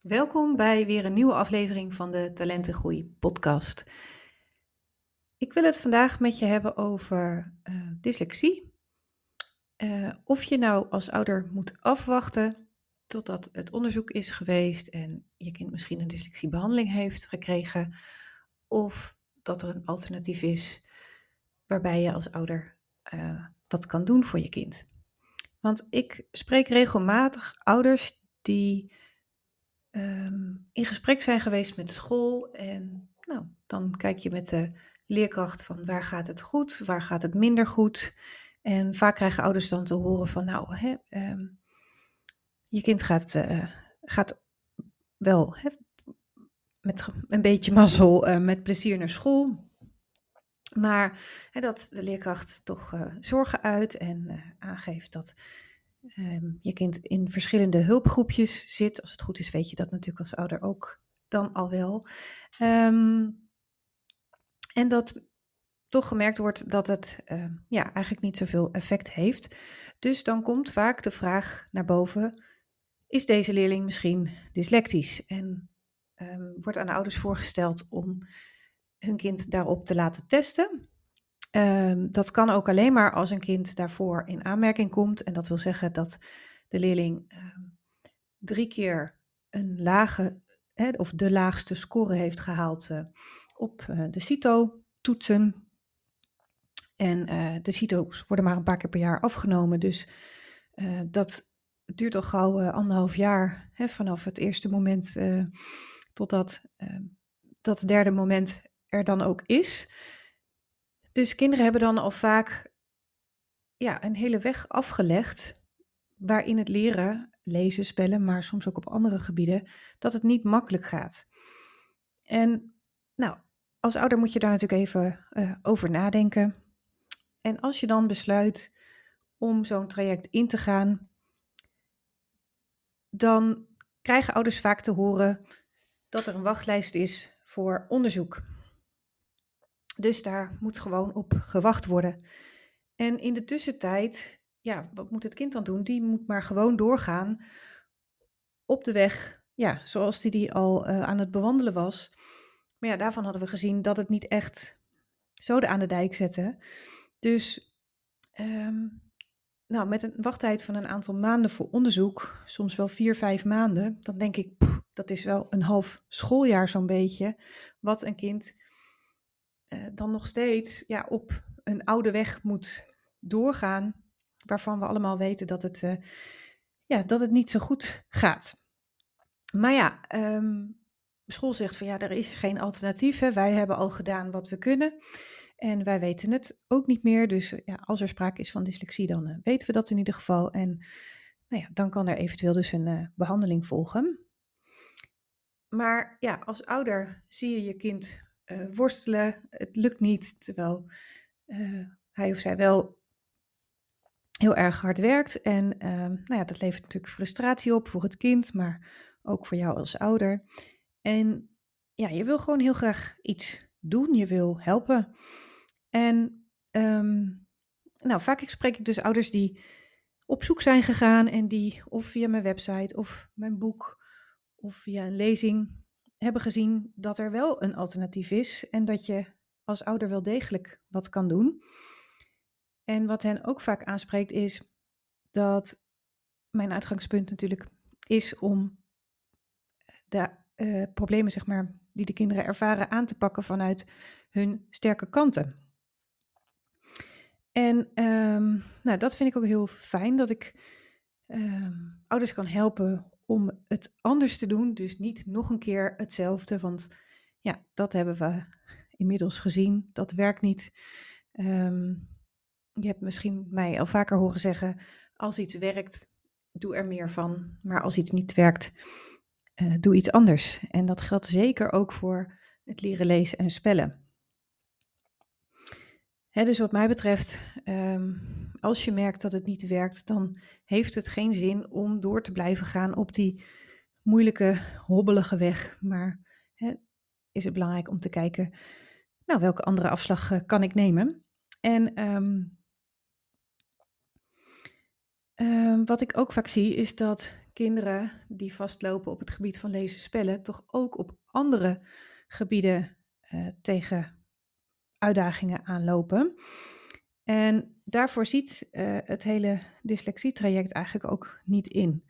Welkom bij weer een nieuwe aflevering van de Talentengroei podcast. Ik wil het vandaag met je hebben over uh, dyslexie. Uh, of je nou als ouder moet afwachten totdat het onderzoek is geweest en je kind misschien een dyslexiebehandeling heeft gekregen, of dat er een alternatief is waarbij je als ouder uh, wat kan doen voor je kind. Want ik spreek regelmatig ouders die um, in gesprek zijn geweest met school. En nou, dan kijk je met de leerkracht van waar gaat het goed, waar gaat het minder goed. En vaak krijgen ouders dan te horen van nou, hè, um, je kind gaat, uh, gaat wel hè, met een beetje mazzel uh, met plezier naar school. Maar hè, dat de leerkracht toch uh, zorgen uit en aangeeft dat um, je kind in verschillende hulpgroepjes zit. Als het goed is, weet je dat natuurlijk als ouder ook dan al wel. Um, en dat toch gemerkt wordt dat het uh, ja, eigenlijk niet zoveel effect heeft. Dus dan komt vaak de vraag naar boven: is deze leerling misschien dyslectisch? En wordt aan de ouders voorgesteld om hun kind daarop te laten testen. Um, dat kan ook alleen maar als een kind daarvoor in aanmerking komt. En dat wil zeggen dat de leerling um, drie keer een lage, of de laagste score heeft gehaald uh, op uh, de CITO-toetsen. En uh, de CITO's worden maar een paar keer per jaar afgenomen. Dus dat duurt al gauw anderhalf jaar vanaf het eerste moment totdat dat derde moment er dan ook is. Dus kinderen hebben dan al vaak ja, een hele weg afgelegd waarin het leren, lezen, spellen, maar soms ook op andere gebieden, dat het niet makkelijk gaat. En nou, als ouder moet je daar natuurlijk even uh, over nadenken. En als je dan besluit om zo'n traject in te gaan, dan krijgen ouders vaak te horen dat er een wachtlijst is voor onderzoek. Dus daar moet gewoon op gewacht worden. En in de tussentijd, ja, wat moet het kind dan doen? Die moet maar gewoon doorgaan op de weg, ja, zoals die, die al uh, aan het bewandelen was. Maar ja, daarvan hadden we gezien dat het niet echt zoden aan de dijk zette. Dus um, nou, met een wachttijd van een aantal maanden voor onderzoek, soms wel vier, vijf maanden, dan denk ik, dat is wel een half schooljaar zo'n beetje, wat een kind uh, dan nog steeds ja, op een oude weg moet doorgaan, waarvan we allemaal weten dat het, uh, ja, dat het niet zo goed gaat. Maar ja, um, school zegt van ja, er is geen alternatief. Hè. Wij hebben al gedaan wat we kunnen. En wij weten het ook niet meer. Dus ja, als er sprake is van dyslexie, dan weten we dat in ieder geval. En nou ja, dan kan er eventueel dus een behandeling volgen. Maar ja, als ouder zie je je kind uh, worstelen. Het lukt niet, terwijl uh, hij of zij wel heel erg hard werkt. En uh, nou ja, dat levert natuurlijk frustratie op voor het kind, maar ook voor jou als ouder. En ja, je wil gewoon heel graag iets doen, je wil helpen. En um, nou, vaak spreek ik dus ouders die op zoek zijn gegaan en die of via mijn website of mijn boek of via een lezing hebben gezien dat er wel een alternatief is en dat je als ouder wel degelijk wat kan doen. En wat hen ook vaak aanspreekt is dat mijn uitgangspunt natuurlijk is om de uh, problemen, zeg maar, die de kinderen ervaren aan te pakken vanuit hun sterke kanten. En um, nou, dat vind ik ook heel fijn dat ik um, ouders kan helpen om het anders te doen. Dus niet nog een keer hetzelfde, want ja, dat hebben we inmiddels gezien. Dat werkt niet. Um, je hebt misschien mij al vaker horen zeggen: als iets werkt, doe er meer van. Maar als iets niet werkt, uh, doe iets anders. En dat geldt zeker ook voor het leren lezen en spellen. He, dus wat mij betreft, um, als je merkt dat het niet werkt, dan heeft het geen zin om door te blijven gaan op die moeilijke, hobbelige weg. Maar he, is het belangrijk om te kijken, nou, welke andere afslag uh, kan ik nemen? En um, ehm, wat ik ook vaak zie is dat kinderen die vastlopen op het gebied van lezen spellen, toch ook op andere gebieden uh, tegen uitdagingen aanlopen. En daarvoor ziet uh, het hele dyslexietraject eigenlijk ook niet in.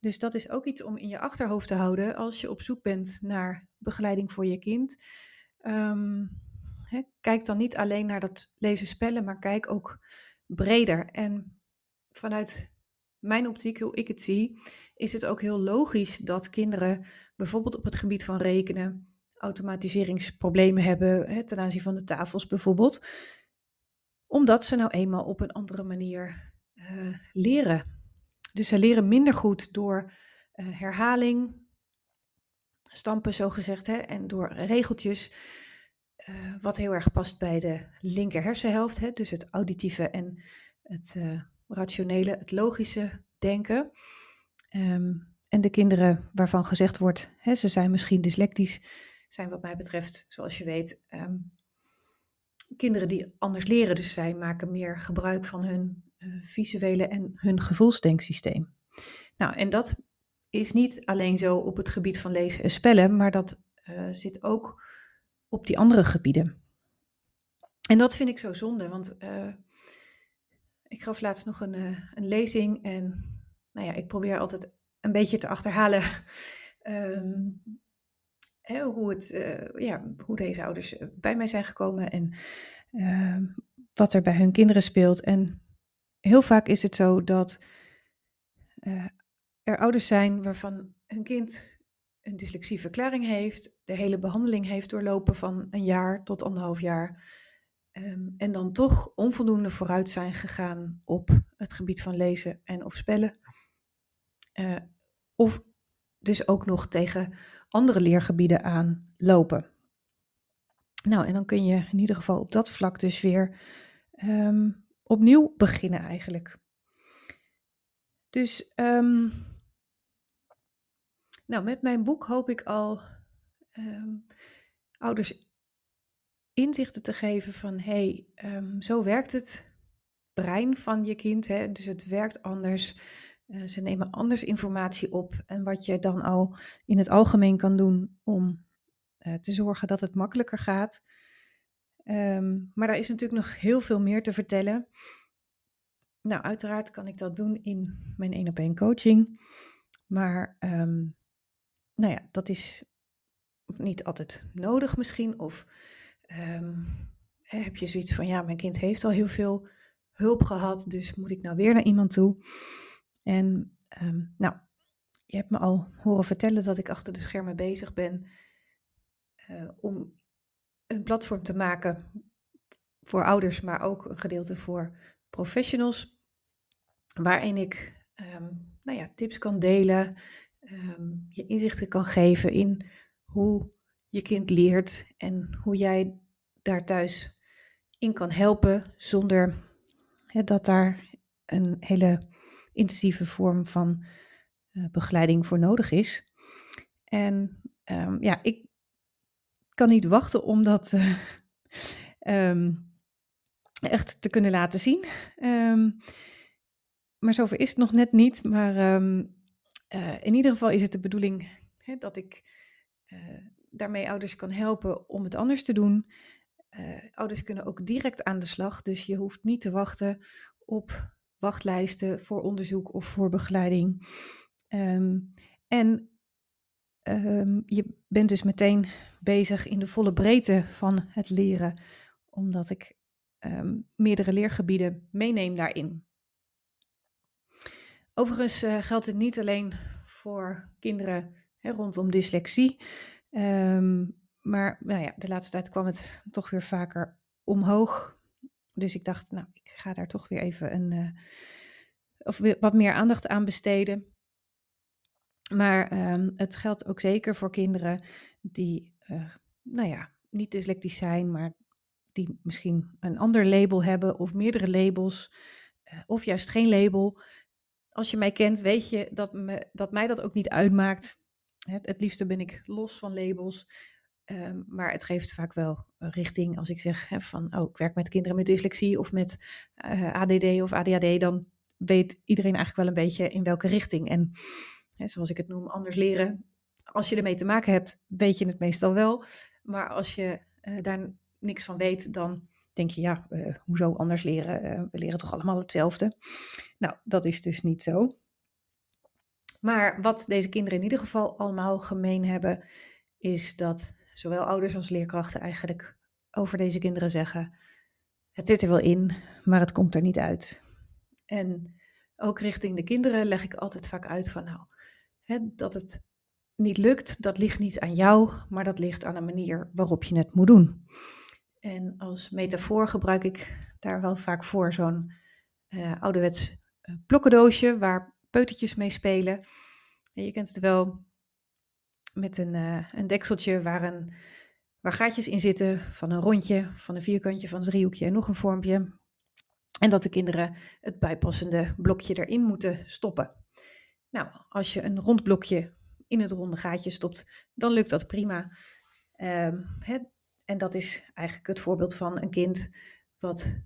Dus dat is ook iets om in je achterhoofd te houden als je op zoek bent naar begeleiding voor je kind. Hè, kijk dan niet alleen naar dat lezen spellen, maar kijk ook breder. En vanuit mijn optiek, hoe ik het zie, is het ook heel logisch dat kinderen bijvoorbeeld op het gebied van rekenen automatiseringsproblemen hebben ten aanzien van de tafels bijvoorbeeld. Omdat ze nou eenmaal op een andere manier uh, leren. Dus ze leren minder goed door uh, herhaling, stampen zo gezegd, hè, en door regeltjes. Uh, wat heel erg past bij de linker hersenhelft, hè, dus het auditieve en het rationele, het logische denken. Um, en de kinderen waarvan gezegd wordt, hè, ze zijn misschien dyslectisch, zijn wat mij betreft, zoals je weet, um, kinderen die anders leren. Dus zij maken meer gebruik van hun uh, visuele en hun gevoelsdenksysteem. Nou, en dat is niet alleen zo op het gebied van lezen en spellen, maar dat uh, zit ook op die andere gebieden. En dat vind ik zo zonde, want uh, ik gaf laatst nog een, een lezing en nou ja, ik probeer altijd een beetje te achterhalen um, hoe, het, ja, hoe deze ouders bij mij zijn gekomen en ehm, wat er bij hun kinderen speelt. En heel vaak is het zo dat er ouders zijn waarvan hun kind een dyslexieverklaring heeft, de hele behandeling heeft doorlopen van een jaar tot anderhalf jaar. Um, en dan toch onvoldoende vooruit zijn gegaan op het gebied van lezen en of spellen. Of dus ook nog tegen andere leergebieden aanlopen. Nou, en dan kun je in ieder geval op dat vlak dus weer um, opnieuw beginnen eigenlijk. Dus um, nou, met mijn boek hoop ik al um, ouders inzichten te geven van hé, hey, zo werkt het brein van je kind. Hè? Dus het werkt anders. Uh, ze nemen anders informatie op. En wat je dan al in het algemeen kan doen om uh, te zorgen dat het makkelijker gaat. Um, maar daar is natuurlijk nog heel veel meer te vertellen. Nou, uiteraard kan ik dat doen in mijn één op één coaching. Maar um, nou ja, dat is niet altijd nodig misschien. Of um, heb je zoiets van, ja, mijn kind heeft al heel veel hulp gehad, dus moet ik nou weer naar iemand toe? En um, nou, je hebt me al horen vertellen dat ik achter de schermen bezig ben uh, om een platform te maken voor ouders, maar ook een gedeelte voor professionals, waarin ik um, nou ja, tips kan delen, um, je inzichten kan geven in hoe je kind leert en hoe jij daar thuis in kan helpen zonder dat daar een hele intensieve vorm van uh, begeleiding voor nodig is. En um, ja, ik kan niet wachten om dat uh, um, echt te kunnen laten zien. Um, maar zover is het nog net niet. Maar uh, in ieder geval is het de bedoeling hè, dat ik daarmee ouders kan helpen om het anders te doen. Ouders kunnen ook direct aan de slag, dus je hoeft niet te wachten op wachtlijsten voor onderzoek of voor begeleiding. Um, en um, je bent dus meteen bezig in de volle breedte van het leren, omdat ik um, meerdere leergebieden meeneem daarin. Overigens uh, geldt het niet alleen voor kinderen hè, rondom dyslexie, maar nou ja, de laatste tijd kwam het toch weer vaker omhoog. Dus ik dacht, nou, ik ga daar toch weer even een, uh, of wat meer aandacht aan besteden. Maar um, het geldt ook zeker voor kinderen die, uh, nou ja, niet dyslectisch zijn, maar die misschien een ander label hebben of meerdere labels, uh, of juist geen label. Als je mij kent, weet je dat, me, dat mij dat ook niet uitmaakt. Het, het liefste ben ik los van labels. Um, maar het geeft vaak wel richting als ik zeg hè, van, oh, ik werk met kinderen met dyslexie of met uh, ADD of ADHD, dan weet iedereen eigenlijk wel een beetje in welke richting. En hè, zoals ik het noem, anders leren. Als je ermee te maken hebt, weet je het meestal wel. Maar als je uh, daar niks van weet, dan denk je, ja, uh, hoezo anders leren? We leren toch allemaal hetzelfde? Nou, dat is dus niet zo. Maar wat deze kinderen in ieder geval allemaal gemeen hebben, is dat zowel ouders als leerkrachten eigenlijk over deze kinderen zeggen: het zit er wel in, maar het komt er niet uit. En ook richting de kinderen leg ik altijd vaak uit van nou, hè, dat het niet lukt, dat ligt niet aan jou, maar dat ligt aan de manier waarop je het moet doen. En als metafoor gebruik ik daar wel vaak voor zo'n uh, ouderwets uh, blokkendoosje waar peutertjes mee spelen. En je kent het wel met een, uh, een dekseltje waar, een, waar gaatjes in zitten van een rondje, van een vierkantje, van een driehoekje en nog een vormpje. En dat de kinderen het bijpassende blokje erin moeten stoppen. Nou, als je een rond blokje in het ronde gaatje stopt, dan lukt dat prima. Het, en dat is eigenlijk het voorbeeld van een kind wat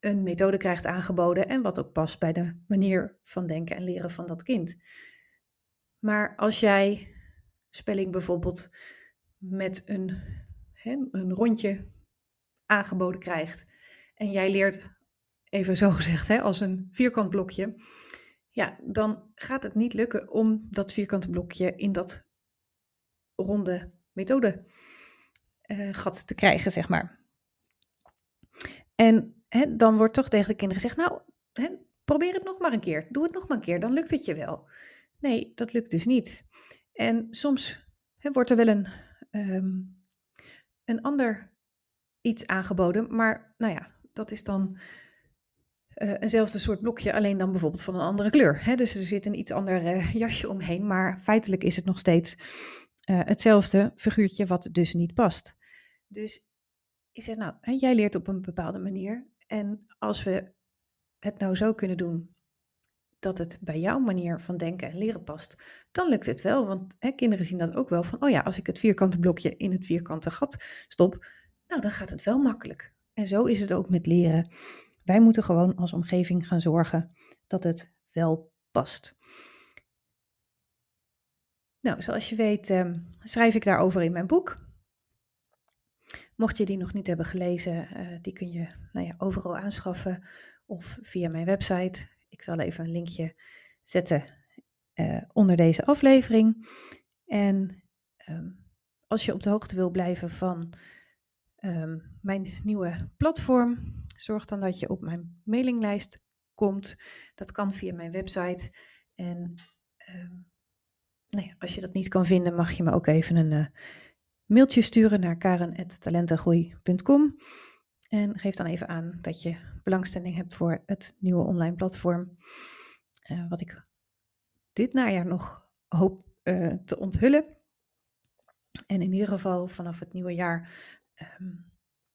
een methode krijgt aangeboden en wat ook past bij de manier van denken en leren van dat kind. Maar als jij spelling bijvoorbeeld met een, hè, een rondje aangeboden krijgt en jij leert, even zo gezegd, hè, als een vierkant blokje, ja, dan gaat het niet lukken om dat vierkante blokje in dat ronde methode uh, gat te krijgen, zeg maar. En hè, dan wordt toch tegen de kinderen gezegd, nou, hè, probeer het nog maar een keer, doe het nog maar een keer, dan lukt het je wel. Nee, dat lukt dus niet. En soms wordt er wel een, um, een ander iets aangeboden, maar nou ja, dat is dan uh, eenzelfde soort blokje, alleen dan bijvoorbeeld van een andere kleur. Dus er zit een iets ander uh, jasje omheen, maar feitelijk is het nog steeds uh, hetzelfde figuurtje wat dus niet past. Dus ik zeg nou, jij leert op een bepaalde manier en als we het nou zo kunnen doen dat het bij jouw manier van denken en leren past, dan lukt het wel. Want hè, kinderen zien dat ook wel van, oh ja, als ik het vierkante blokje in het vierkante gat stop, nou dan gaat het wel makkelijk. En zo is het ook met leren. Wij moeten gewoon als omgeving gaan zorgen dat het wel past. Nou, zoals je weet eh, schrijf ik daarover in mijn boek. Mocht je die nog niet hebben gelezen, uh, die kun je nou ja, overal aanschaffen of via mijn website ik zal even een linkje zetten uh, onder deze aflevering. En um, als je op de hoogte wil blijven van um, mijn nieuwe platform, zorg dan dat je op mijn mailinglijst komt. Dat kan via mijn website. En um, nou als je dat niet kan vinden, mag je me ook even een uh, mailtje sturen naar karen.talentengroei.com. En geef dan even aan dat je belangstelling hebt voor het nieuwe online platform. Uh, wat ik dit najaar nog hoop uh, te onthullen. En in ieder geval vanaf het nieuwe jaar um,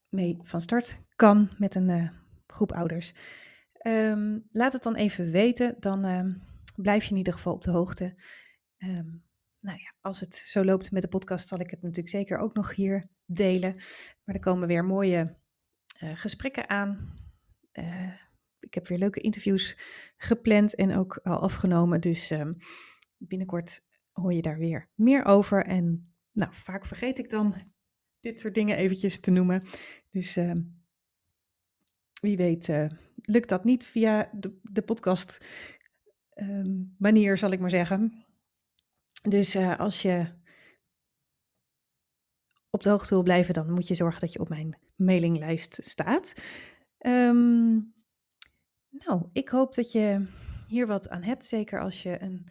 mee van start kan met een uh, groep ouders. Um, laat het dan even weten, dan um, blijf je in ieder geval op de hoogte. nou ja, als het zo loopt met de podcast, zal ik het natuurlijk zeker ook nog hier delen. Maar er komen weer mooie gesprekken aan. Uh, ik heb weer leuke interviews gepland en ook al afgenomen. Dus um, binnenkort hoor je daar weer meer over. En nou, vaak vergeet ik dan dit soort dingen eventjes te noemen. Dus uh, wie weet uh, lukt dat niet via de, de podcast um, manier, zal ik maar zeggen. Dus als je op de hoogte wil blijven, dan moet je zorgen dat je op mijn mailinglijst staat. Um, nou, ik hoop dat je hier wat aan hebt, zeker als je een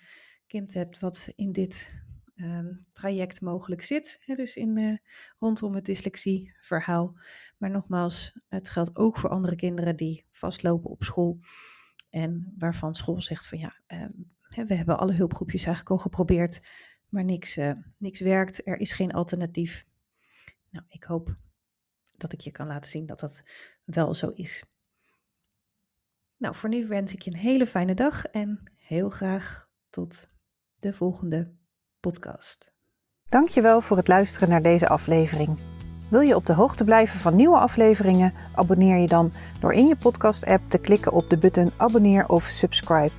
kind hebt wat in dit um, traject mogelijk zit. Hè, dus in, uh, rondom het dyslexieverhaal. Maar nogmaals, het geldt ook voor andere kinderen die vastlopen op school. En waarvan school zegt van ja, uh, we hebben alle hulpgroepjes eigenlijk al geprobeerd, maar niks, uh, niks werkt. Er is geen alternatief. Nou, ik hoop dat ik je kan laten zien dat dat wel zo is. Nou, voor nu wens ik je een hele fijne dag en heel graag tot de volgende podcast. Dankjewel voor het luisteren naar deze aflevering. Wil je op de hoogte blijven van nieuwe afleveringen? Abonneer je dan door in je podcast-app te klikken op de button abonneer of subscribe.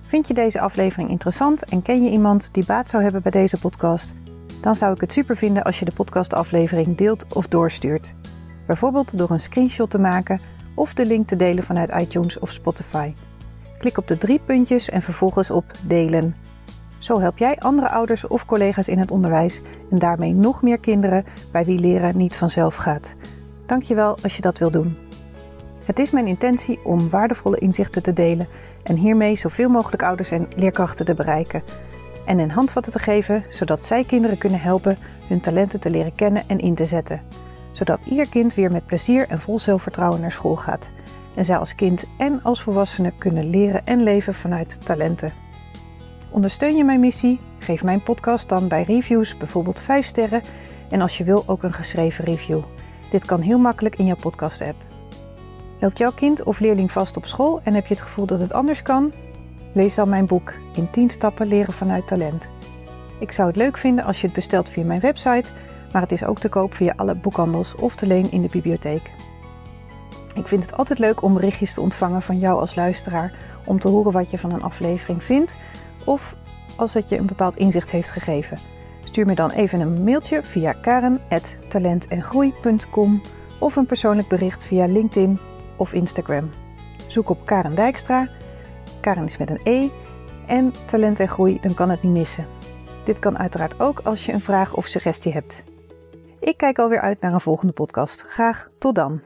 Vind je deze aflevering interessant en ken je iemand die baat zou hebben bij deze podcast? Dan zou ik het super vinden als je de podcastaflevering deelt of doorstuurt. Bijvoorbeeld door een screenshot te maken of de link te delen vanuit iTunes of Spotify. Klik op de drie puntjes en vervolgens op delen. Zo help jij andere ouders of collega's in het onderwijs en daarmee nog meer kinderen bij wie leren niet vanzelf gaat. Dankjewel als je dat wil doen. Het is mijn intentie om waardevolle inzichten te delen en hiermee zoveel mogelijk ouders en leerkrachten te bereiken. En een handvatten te geven zodat zij kinderen kunnen helpen hun talenten te leren kennen en in te zetten. Zodat ieder kind weer met plezier en vol zelfvertrouwen naar school gaat. En zij als kind en als volwassene kunnen leren en leven vanuit talenten. Ondersteun je mijn missie? Geef mijn podcast dan bij reviews bijvoorbeeld 5 sterren en als je wil ook een geschreven review. Dit kan heel makkelijk in jouw podcast-app. Loopt jouw kind of leerling vast op school en heb je het gevoel dat het anders kan? Lees dan mijn boek In 10 stappen leren vanuit talent. Ik zou het leuk vinden als je het bestelt via mijn website, maar het is ook te koop via alle boekhandels of te leen in de bibliotheek. Ik vind het altijd leuk om berichtjes te ontvangen van jou als luisteraar om te horen wat je van een aflevering vindt of als het je een bepaald inzicht heeft gegeven. Stuur me dan even een mailtje via karen.talentengroei.com of een persoonlijk bericht via LinkedIn of Instagram. Zoek op Karen Dijkstra. Karen is met een E. En talent en groei, dan kan het niet missen. Dit kan uiteraard ook als je een vraag of suggestie hebt. Ik kijk alweer uit naar een volgende podcast. Graag tot dan.